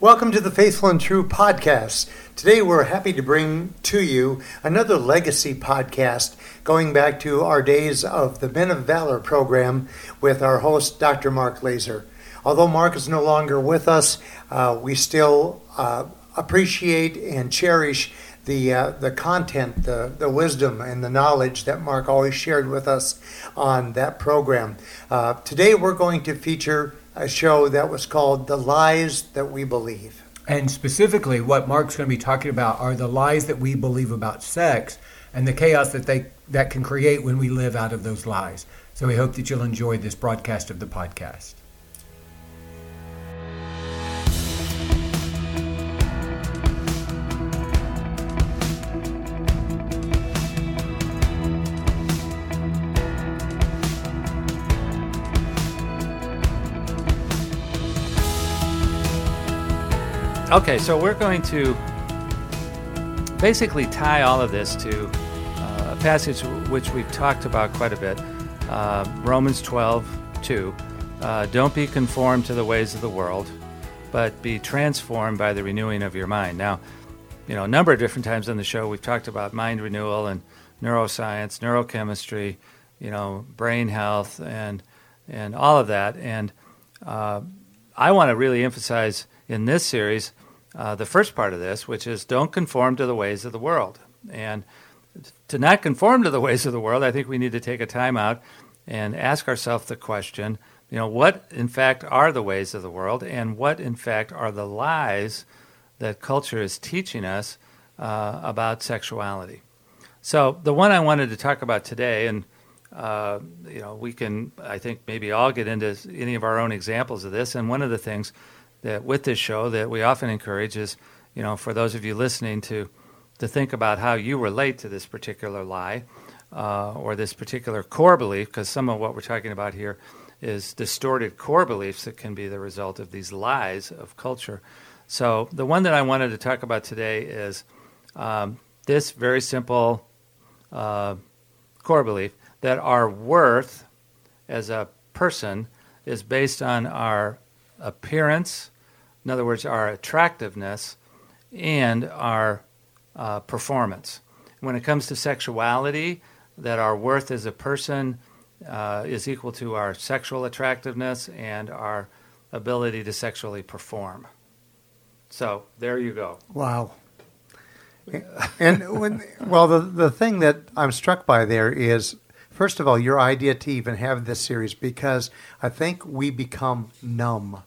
Welcome to the Faithful and True podcast. Today we're happy to bring to you another legacy podcast going back to our days of the Men of Valor program with our host, Dr. Mark Laaser. Although Mark is no longer with us, uh, we still uh, appreciate and cherish the uh, the content, the the wisdom, and the knowledge that Mark always shared with us on that program. Uh, today we're going to feature a show that was called The Lies That We Believe. And specifically, what Mark's going to be talking about are the lies that we believe about sex and the chaos that they that can create when we live out of those lies. So we hope that you'll enjoy this broadcast of the podcast. Okay, so we're going to basically tie all of this to uh, a passage which we've talked about quite a bit uh, Romans 12, 2. Uh, Don't be conformed to the ways of the world, but be transformed by the renewing of your mind. Now, you know, a number of different times on the show, we've talked about mind renewal and neuroscience, neurochemistry, you know, brain health, and and all of that. And uh, I want to really emphasize in this series uh, the first part of this, which is don't conform to the ways of the world. And to not conform to the ways of the world, I think we need to take a time out and ask ourselves the question you know, what in fact are the ways of the world, and what in fact are the lies that culture is teaching us uh, about sexuality? So, the one I wanted to talk about today, and uh, you know, we can, I think, maybe all get into any of our own examples of this. And one of the things that with this show that we often encourage is, you know, for those of you listening to to think about how you relate to this particular lie uh, or this particular core belief, because some of what we're talking about here is distorted core beliefs that can be the result of these lies of culture. So the one that I wanted to talk about today is um, this very simple uh, core belief that our worth as a person is based on our appearance, in other words, our attractiveness, and our uh, performance. When it comes to sexuality, that our worth as a person uh, is equal to our sexual attractiveness and our ability to sexually perform. So there you go. Wow. And when, well, the, the thing that I'm struck by there is first of all, your idea to even have this series because I think we become numb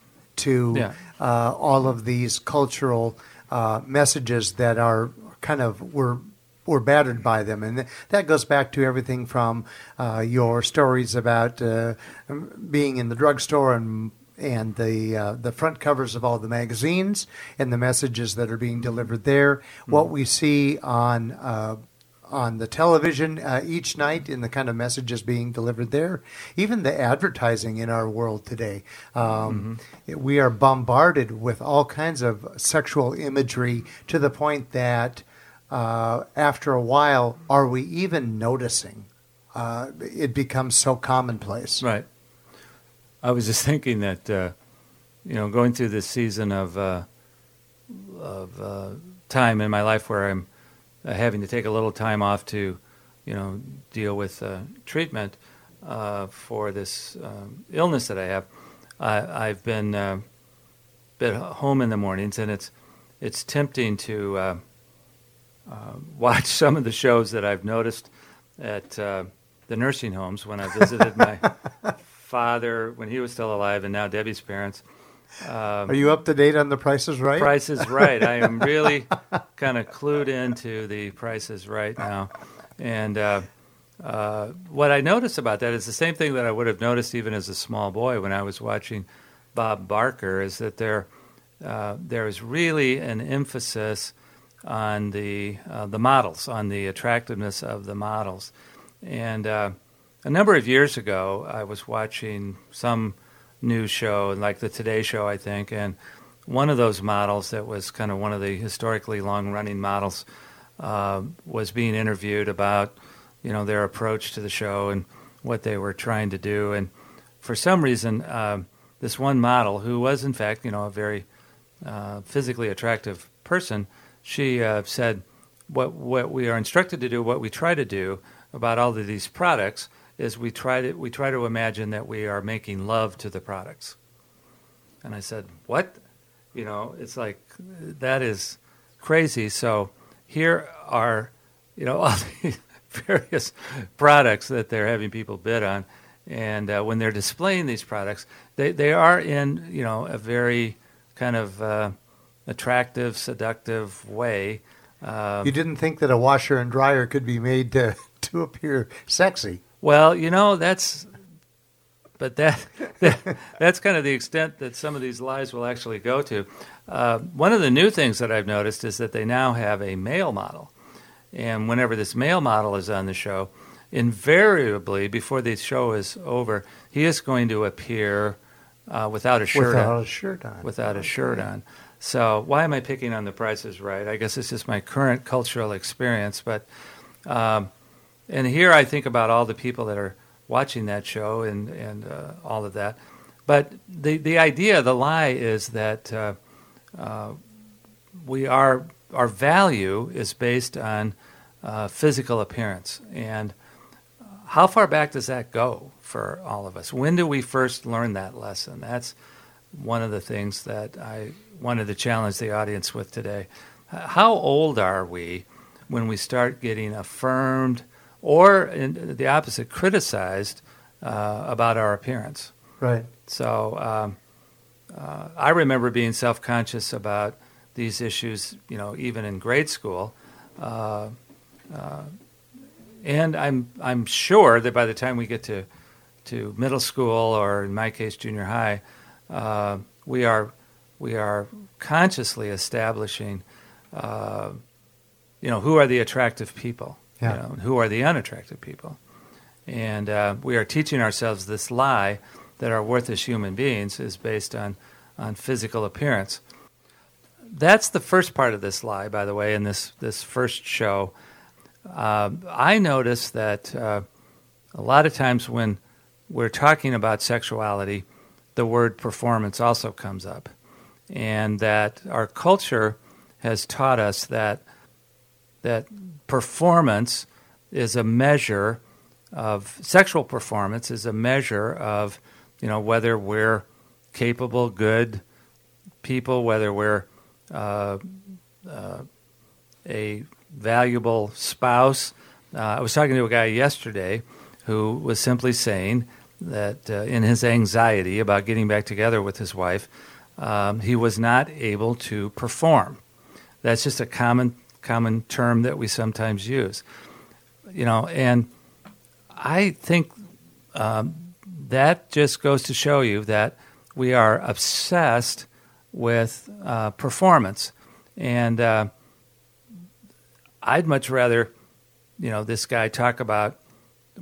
to Yeah. uh, all of these cultural uh, messages that are kind of we're we're battered by them, and th- that goes back to everything from uh, your stories about uh, being in the drugstore and and the uh, the front covers of all the magazines and the messages that are being delivered there. What we see on uh, on the television uh, each night in the kind of messages being delivered there, even the advertising in our world today. Um, it- we are bombarded with all kinds of sexual imagery to the point that uh, after a while, are we even noticing? Uh, it becomes so commonplace. Right. I was just thinking that, uh, you know, going through this season of uh, of uh, time in my life where I'm uh, having to take a little time off to, you know, deal with uh, treatment uh, for this um, illness that I have. I, I've been uh, been home in the mornings, and it's it's tempting to uh, uh, watch some of the shows that I've noticed at uh, the nursing homes when I visited my father when he was still alive, and now Debbie's parents. Um, Are you up to date on the Price is Right? Price is Right. I am really kind of clued into the Price is Right now, and uh, uh, what I notice about that is the same thing that I would have noticed even as a small boy when I was watching Bob Barker. Is that there uh, there is really an emphasis on the uh, the models, on the attractiveness of the models, and uh, a number of years ago, I was watching some news show, like the Today Show, I think, and one of those models that was kind of one of the historically long running models uh, was being interviewed about, you know, their approach to the show and what they were trying to do. And for some reason, uh, this one model, who was in fact, you know, a very uh, physically attractive person, she uh, said, what, what we are instructed to do, what we try to do about all of these products is we try to, we try to imagine that we are making love to the products. And I said, what? You know, it's like, that is crazy. So here are, you know, all these various products that they're having people bid on. And uh, when they're displaying these products, they, they are in, you know, a very kind of uh, attractive, seductive way. Uh, you didn't think that a washer and dryer could be made to, to appear sexy. Well, you know, that's but that, that, that's kind of the extent that some of these lies will actually go to. Uh, one of the new things that I've noticed is that they now have a male model, and whenever this male model is on the show, invariably before the show is over, he is going to appear uh, without a shirt without on. a shirt on. Without a shirt on. So why am I picking on the Price is Right? I guess it's just my current cultural experience, but. Um, and here I think about all the people that are watching that show and and uh, all of that. But the the idea, the lie, is that uh, uh, we are our value is based on uh, physical appearance, and how far back does that go for all of us? When do we first learn that lesson? That's one of the things that I wanted to challenge the audience with today. How old are we when we start getting affirmed or the opposite, criticized uh, about our appearance. Right. So um, uh, I remember being self-conscious about these issues, you know, even in grade school. Uh, uh and I'm I'm sure that by the time we get to to middle school or in my case junior high, uh, we are we are consciously establishing, uh, you know, who are the attractive people yeah. You know, who are the unattractive people? And uh, we are teaching ourselves this lie that our worth as human beings is based on, on physical appearance. That's the first part of this lie, by the way, in this, this first show. Uh, I notice that uh, a lot of times when we're talking about sexuality, the word performance also comes up. And that our culture has taught us that, that performance is a measure of sexual performance is a measure of you know whether we're capable, good people, whether we're uh, uh, a valuable spouse. Uh, I was talking to a guy yesterday who was simply saying that uh, in his anxiety about getting back together with his wife, um, he was not able to perform. That's just a common common term that we sometimes use. You know, and I think um, that just goes to show you that we are obsessed with uh, performance, and uh, I'd much rather, you know, this guy talk about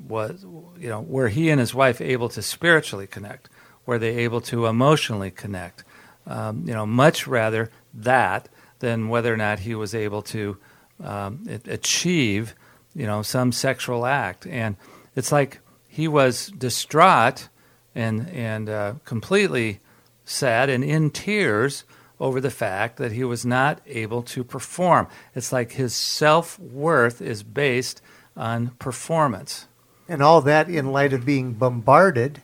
was you know were he and his wife able to spiritually connect, were they able to emotionally connect, um, you know, much rather that than whether or not he was able to um, achieve, you know, some sexual act. And it's like he was distraught and and uh, completely sad and in tears over the fact that he was not able to perform. It's like his self worth is based on performance. And all that in light of being bombarded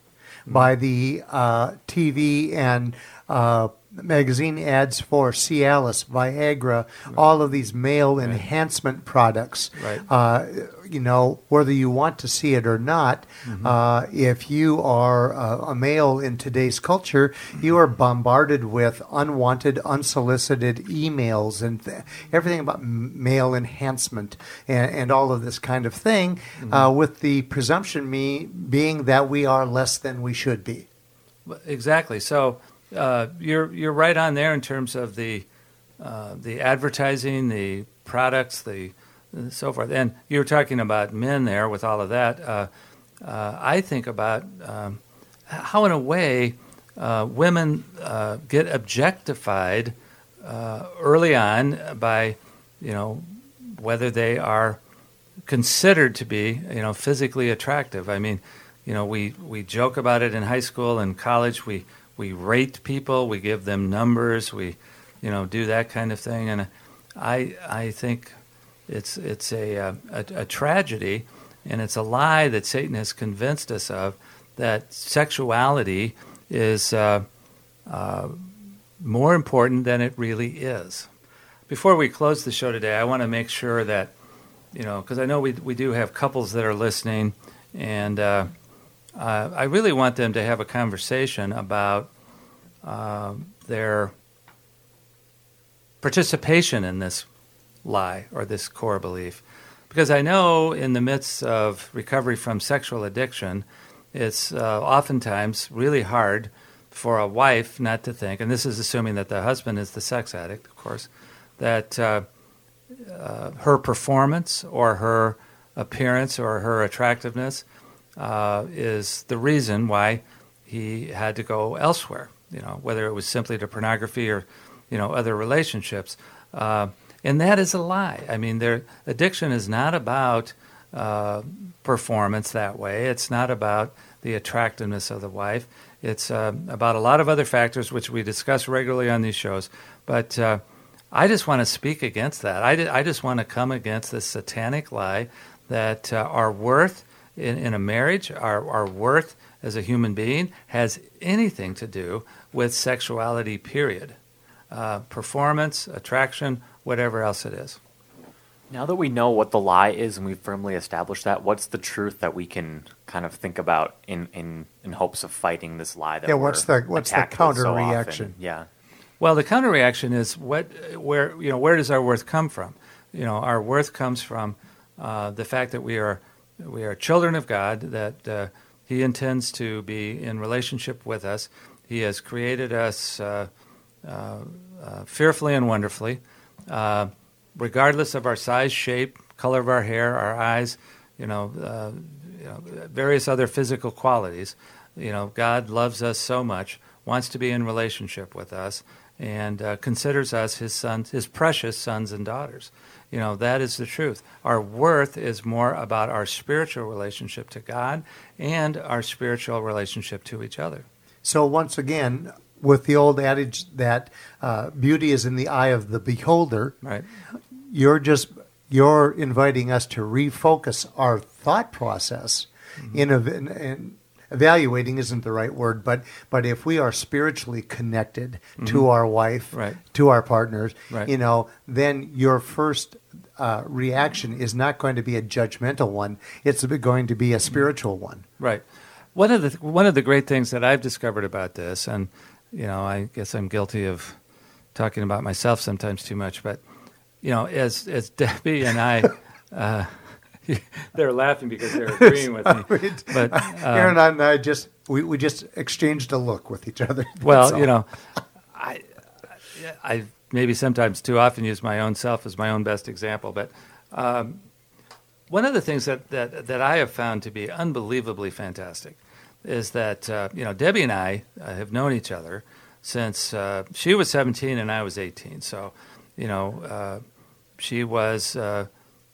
by the uh, TV and uh, magazine ads for Cialis, Viagra, right. all of these male right. enhancement products. Right. Uh, you know, whether you want to see it or not, mm-hmm. uh, if you are a, a, male in today's culture, you are bombarded with unwanted, unsolicited emails and th- everything about male enhancement and, and, all of this kind of thing, mm-hmm. uh, with the presumption me being that we are less than we should be. Exactly. So uh, you're you're right on there in terms of the uh, the advertising, the products, the so forth. And you were talking about men there with all of that. Uh, uh I think about um, how, in a way, uh, women get objectified early on by you know whether they are considered to be you know physically attractive. I mean, you know, we we joke about it in high school and college. We we rate people, we give them numbers, we you know, do that kind of thing. And I I think it's it's a a, a tragedy, and it's a lie that Satan has convinced us of that sexuality is uh, uh, more important than it really is. Before we close the show today, I want to make sure that you know because I know we we do have couples that are listening, and uh, uh I really want them to have a conversation about uh, their participation in this lie or this core belief. Because I know in the midst of recovery from sexual addiction, it's uh, oftentimes really hard for a wife not to think, and this is assuming that the husband is the sex addict, of course, that uh, uh, her performance or her appearance or her attractiveness uh, is the reason why he had to go elsewhere. You know, whether it was simply to pornography or you know other relationships. Uh, and that is a lie. I mean, their addiction is not about uh, performance that way. It's not about the attractiveness of the wife. It's uh, about a lot of other factors which we discuss regularly on these shows. But uh, I just want to speak against that. I, I just want to come against this satanic lie that uh, our worth in, in a marriage, our, our worth as a human being, has anything to do with sexuality, period uh, performance, attraction, whatever else it is. Now that we know what the lie is and we've firmly established that, what's the truth that we can kind of think about in, in, in hopes of fighting this lie? That yeah, what's the what's the counter so reaction? Often? Yeah. Well, the counter reaction is what where you know where does our worth come from? You know, our worth comes from uh, the fact that we are we are children of God. That uh, He intends to be in relationship with us. He has created us. Uh, uh, uh, fearfully and wonderfully, uh, regardless of our size, shape, color of our hair, our eyes, you know, you know, various other physical qualities. You know, God loves us so much, wants to be in relationship with us, and uh, considers us his sons, his precious sons and daughters. You know, that is the truth. Our worth is more about our spiritual relationship to God and our spiritual relationship to each other. So, once again, with the old adage that uh, beauty is in the eye of the beholder. Right. You're just you're inviting us to refocus our thought process mm-hmm. in, in, in, evaluating isn't the right word, but but if we are spiritually connected mm-hmm. to our wife, right. to our partners, right. you know, then your first uh, reaction is not going to be a judgmental one. It's going to be a spiritual one. Right. One of the one of the great things that I've discovered about this, and you know, I guess I'm guilty of talking about myself sometimes too much. But you know, as as Debbie and I, uh, they're laughing because they're agreeing with me. But um, Aaron and I just we, we just exchanged a look with each other. Well, all. you know, I I maybe sometimes too often use my own self as my own best example, but. Um, one of the things that, that, that I have found to be unbelievably fantastic is that uh, you know Debbie and I uh, have known each other since uh, she was 17 and I was 18. So, you know, uh, she was uh,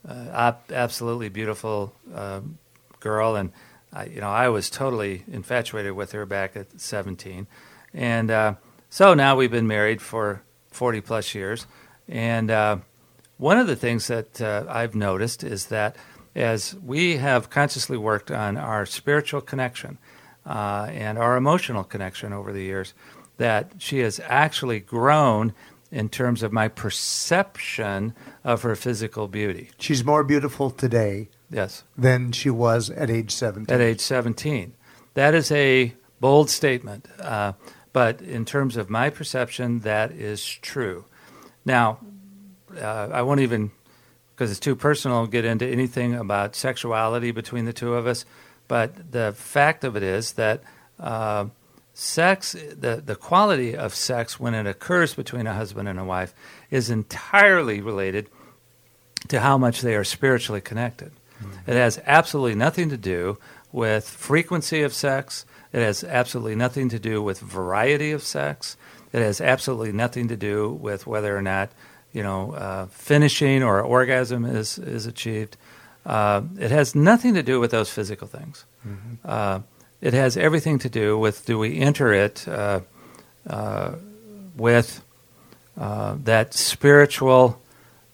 uh, absolutely beautiful um, girl, and I, you know I was totally infatuated with her back at 17, and so now we've been married for 40 plus years, and one of the things that I've noticed is that as we have consciously worked on our spiritual connection uh, and our emotional connection over the years, that she has actually grown in terms of my perception of her physical beauty. She's more beautiful today yes. than she was at age 17. At age 17. That is a bold statement, uh, but in terms of my perception, that is true. Now, uh, I won't even, because it's too personal, get into anything about sexuality between the two of us. But the fact of it is that uh, sex, the, the quality of sex when it occurs between a husband and a wife, is entirely related to how much they are spiritually connected. Mm-hmm. It has absolutely nothing to do with frequency of sex. It has absolutely nothing to do with variety of sex. It has absolutely nothing to do with whether or not you know uh, finishing or orgasm is is achieved. Uh, it has nothing to do with those physical things. Mm-hmm. Uh, it has everything to do with do we enter it uh, uh with uh, that spiritual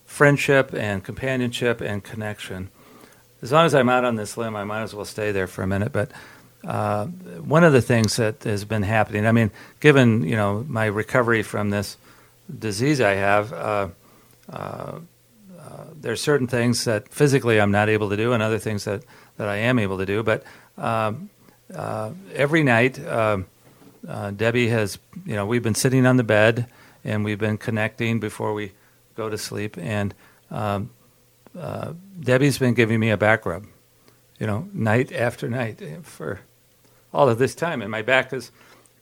friendship and companionship and connection. As long as I'm out on this limb, I might as well stay there for a minute. But uh, one of the things that has been happening, I mean, given you know my recovery from this disease I have, uh, uh, there's certain things that physically I'm not able to do, and other things that, that I am able to do. But um, uh, every night, uh, uh, Debbie has, you know, we've been sitting on the bed and we've been connecting before we go to sleep, and um, uh, Debbie's been giving me a back rub, you know, night after night for all of this time, and my back is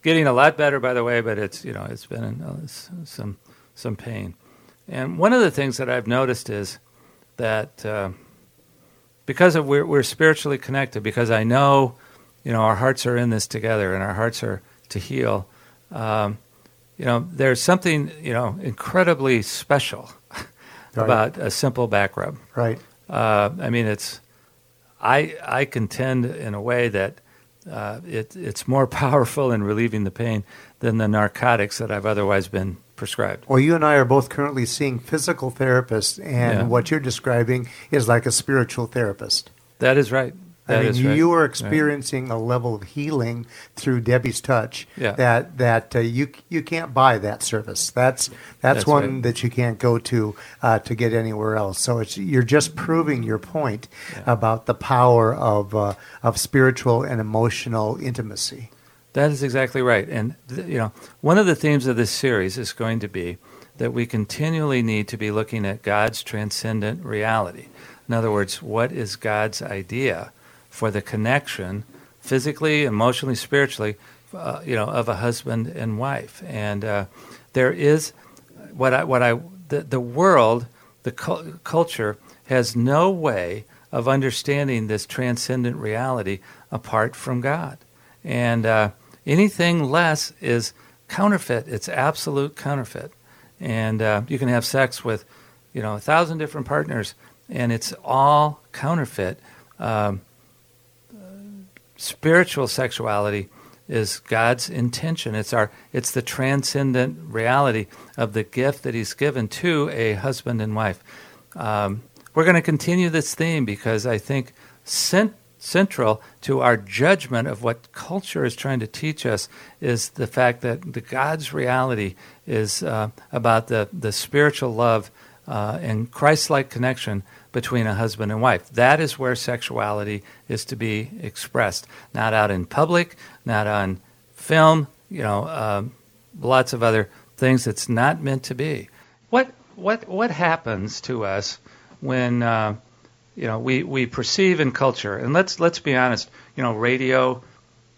getting a lot better, by the way. But it's, you know, it's been in, uh, some some pain. And one of the things that I've noticed is that uh, because of we're, we're spiritually connected, because I know, you know, our hearts are in this together and our hearts are to heal. Um, you know, there's something you know incredibly special about a simple back rub. Right. Uh, I mean, it's I I contend in a way that uh, it, it's more powerful in relieving the pain than the narcotics that I've otherwise been prescribed. Well, you and I are both currently seeing physical therapists, and yeah. what you're describing is like a spiritual therapist. That is right. That I mean, right. you are experiencing right. a level of healing through Debbie's touch yeah. that that uh, you you can't buy that service. That's that's, that's one right. that you can't go to uh, to get anywhere else. So it's you're just proving your point yeah. about the power of uh, of spiritual and emotional intimacy. That is exactly right. And you know, one of the themes of this series is going to be that we continually need to be looking at God's transcendent reality. In other words, what is God's idea for the connection, physically, emotionally, spiritually, uh, you know, of a husband and wife. And uh, there is what I, what I, the, the world, the cu- culture has no way of understanding this transcendent reality apart from God. And uh, anything less is counterfeit. It's absolute counterfeit. And uh, you can have sex with, you know, a thousand different partners, and it's all counterfeit. Um, spiritual sexuality is God's intention. It's our it's the transcendent reality of the gift that He's given to a husband and wife. Um, we're going to continue this theme because I think cent- central to our judgment of what culture is trying to teach us is the fact that the God's reality is uh, about the the spiritual love uh, and Christ-like connection between a husband and wife. That is where sexuality is to be expressed, not out in public, not on film, you know, um, lots of other things it's not meant to be. What what what happens to us when uh, you know we, we perceive in culture? And let's let's be honest. You know, radio,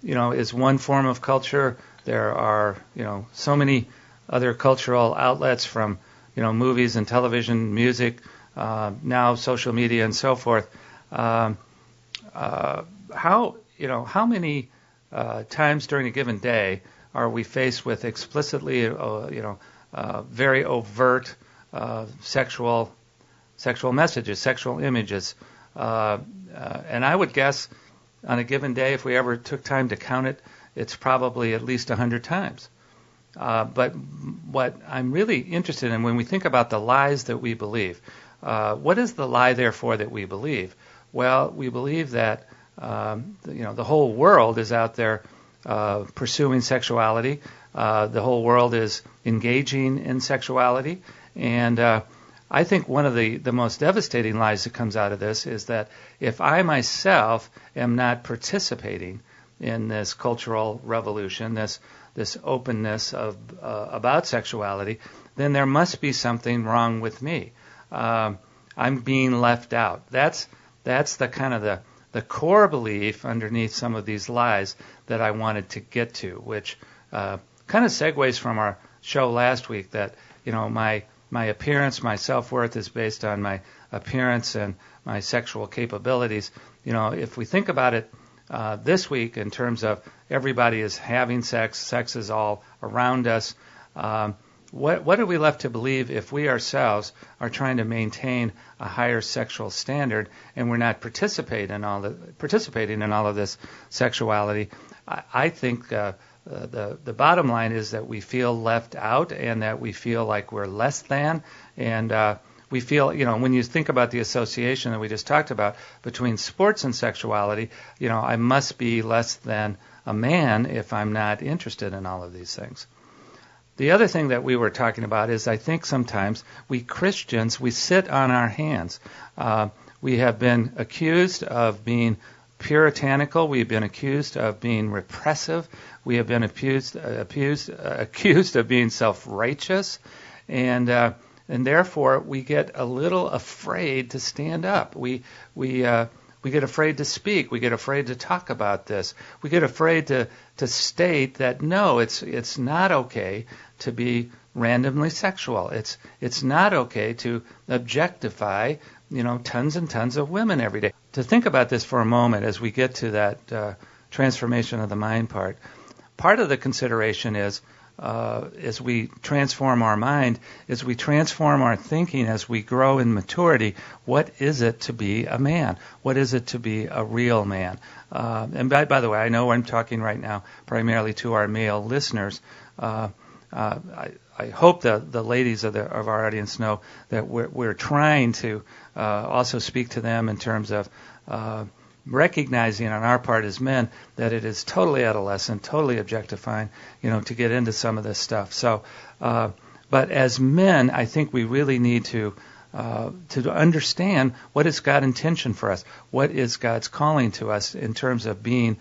you know, is one form of culture. There are you know so many other cultural outlets from you know movies and television, music uh, now social media and so forth. Um, uh, how you know how many uh, times during a given day are we faced with explicitly uh, you know uh, very overt uh, sexual sexual messages, sexual images, and I would guess on a given day, if we ever took time to count it, it's probably at least 100 times. Uh, but what I'm really interested in when we think about the lies that we believe, uh, what is the lie, therefore, that we believe? Well, we believe that um, you know the whole world is out there uh, pursuing sexuality. Uh, the whole world is engaging in sexuality, and uh, I think one of the, the most devastating lies that comes out of this is that if I myself am not participating in this cultural revolution, this this openness of uh, about sexuality, then there must be something wrong with me um, I'm being left out. That's that's the kind of the the core belief underneath some of these lies that I wanted to get to, which uh, kind of segues from our show last week that you know my my appearance, my self worth is based on my appearance and my sexual capabilities. You know, if we think about it uh, this week in terms of everybody is having sex, sex is all around us. Um, what, what are we left to believe if we ourselves are trying to maintain a higher sexual standard and we're not participating in all the, participating in all of this sexuality? I, I think uh, uh, the the bottom line is that we feel left out and that we feel like we're less than and uh, we feel you know when you think about the association that we just talked about between sports and sexuality you know I must be less than a man if I'm not interested in all of these things. The other thing that we were talking about is I think sometimes we Christians we sit on our hands. Uh, we have been accused of being puritanical. We've been accused of being repressive. We have been accused uh, accused uh, accused of being self-righteous, and uh, and therefore we get a little afraid to stand up. We we uh, we get afraid to speak. We get afraid to talk about this. We get afraid to to state that no, it's it's not okay to be randomly sexual. It's it's not okay to objectify you know tons and tons of women every day. To think about this for a moment as we get to that uh, transformation of the mind part. Part of the consideration is uh, as we transform our mind, as we transform our thinking, as we grow in maturity, what is it to be a man? What is it to be a real man? Uh, and by, by, the way, I know I'm talking right now primarily to our male listeners. Uh, uh I, I, hope that the ladies of, the, of, our audience know that we're, we're trying to uh, also speak to them in terms of uh, recognizing on our part as men that it is totally adolescent, totally objectifying, you know, to get into some of this stuff. So, uh, but as men, I think we really need to uh, to understand what is God's intention for us, what is God's calling to us in terms of being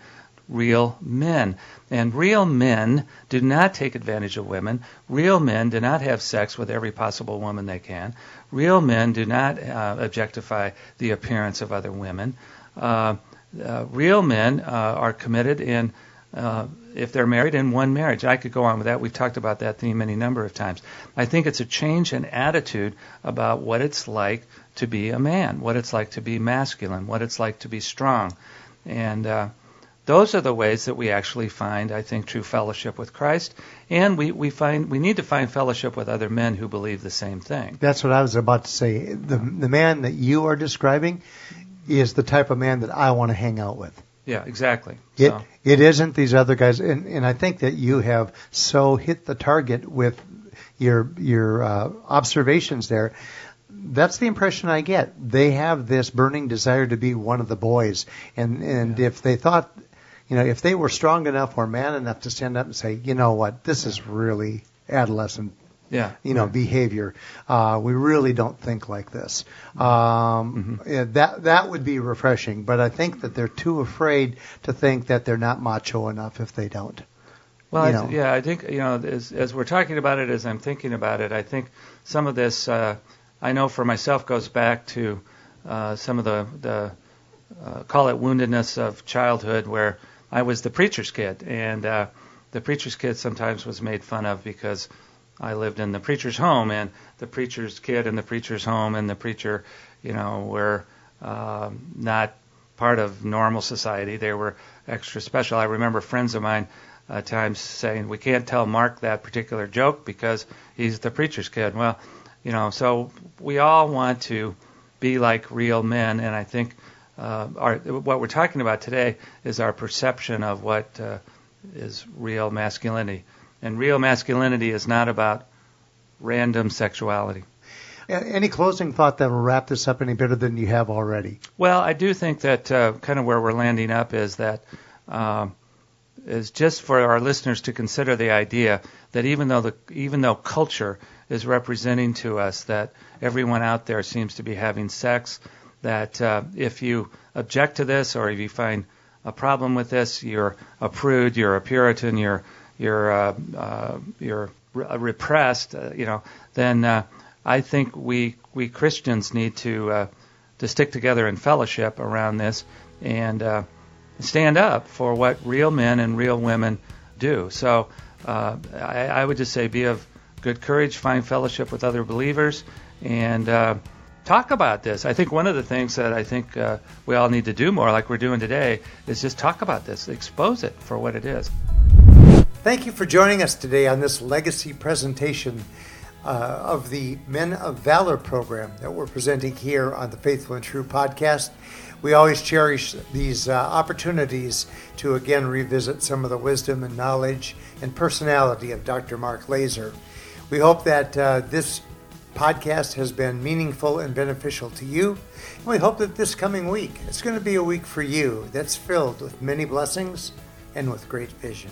real men. And real men do not take advantage of women. Real men do not have sex with every possible woman they can. Real men do not uh, objectify the appearance of other women. Uh, uh, real men uh, are committed in if they're married in one marriage. I could go on with that. We've talked about that theme any number of times. I think it's a change in attitude about what it's like to be a man, what it's like to be masculine, what it's like to be strong. And uh, those are the ways that we actually find, I think, true fellowship with Christ. And we, we find we need to find fellowship with other men who believe the same thing. That's what I was about to say. The the man that you are describing is the type of man that I want to hang out with. Yeah, exactly. It so. it isn't these other guys, and and I think that you have so hit the target with your your uh, observations there. That's the impression I get. They have this burning desire to be one of the boys, and and yeah. if they thought, you know, if they were strong enough or man enough to stand up and say, you know what, this is really adolescent yeah, you know, behavior. Uh, we really don't think like this. Um, mm-hmm. yeah, that that would be refreshing, but I think that they're too afraid to think that they're not macho enough if they don't. Well, I th- yeah, I think you know, as, as we're talking about it, as I'm thinking about it, I think some of this, uh, I know for myself, goes back to uh, some of the the uh, call it woundedness of childhood, where I was the preacher's kid, and uh, the preacher's kid sometimes was made fun of because I lived in the preacher's home, and the preacher's kid in the preacher's home and the preacher, you know, were uh, not part of normal society. They were extra special. I remember friends of mine at times saying, "We can't tell Mark that particular joke because he's the preacher's kid." Well, you know, so we all want to be like real men, and I think uh, our, what we're talking about today is our perception of what uh, is real masculinity. And real masculinity is not about random sexuality. Any closing thought that will wrap this up any better than you have already? Well, I do think that uh, kind of where we're landing up is that uh, is just for our listeners to consider the idea that even though the even though culture is representing to us that everyone out there seems to be having sex, that uh, if you object to this or if you find a problem with this, you're a prude, you're a Puritan, you're you're uh, uh, you're re- repressed, uh, you know, then uh, I think we we Christians need to uh, to stick together in fellowship around this and uh, stand up for what real men and real women do. So uh, I, I would just say be of good courage, find fellowship with other believers, and uh, talk about this. I think one of the things that I think uh, we all need to do more, like we're doing today, is just talk about this, expose it for what it is. Thank you for joining us today on this legacy presentation uh, of the Men of Valor program that we're presenting here on the Faithful and True podcast. We always cherish these uh, opportunities to again revisit some of the wisdom and knowledge and personality of Dr. Mark Laaser. We hope that uh, this podcast has been meaningful and beneficial to you. And we hope that this coming week, it's going to be a week for you that's filled with many blessings and with great vision.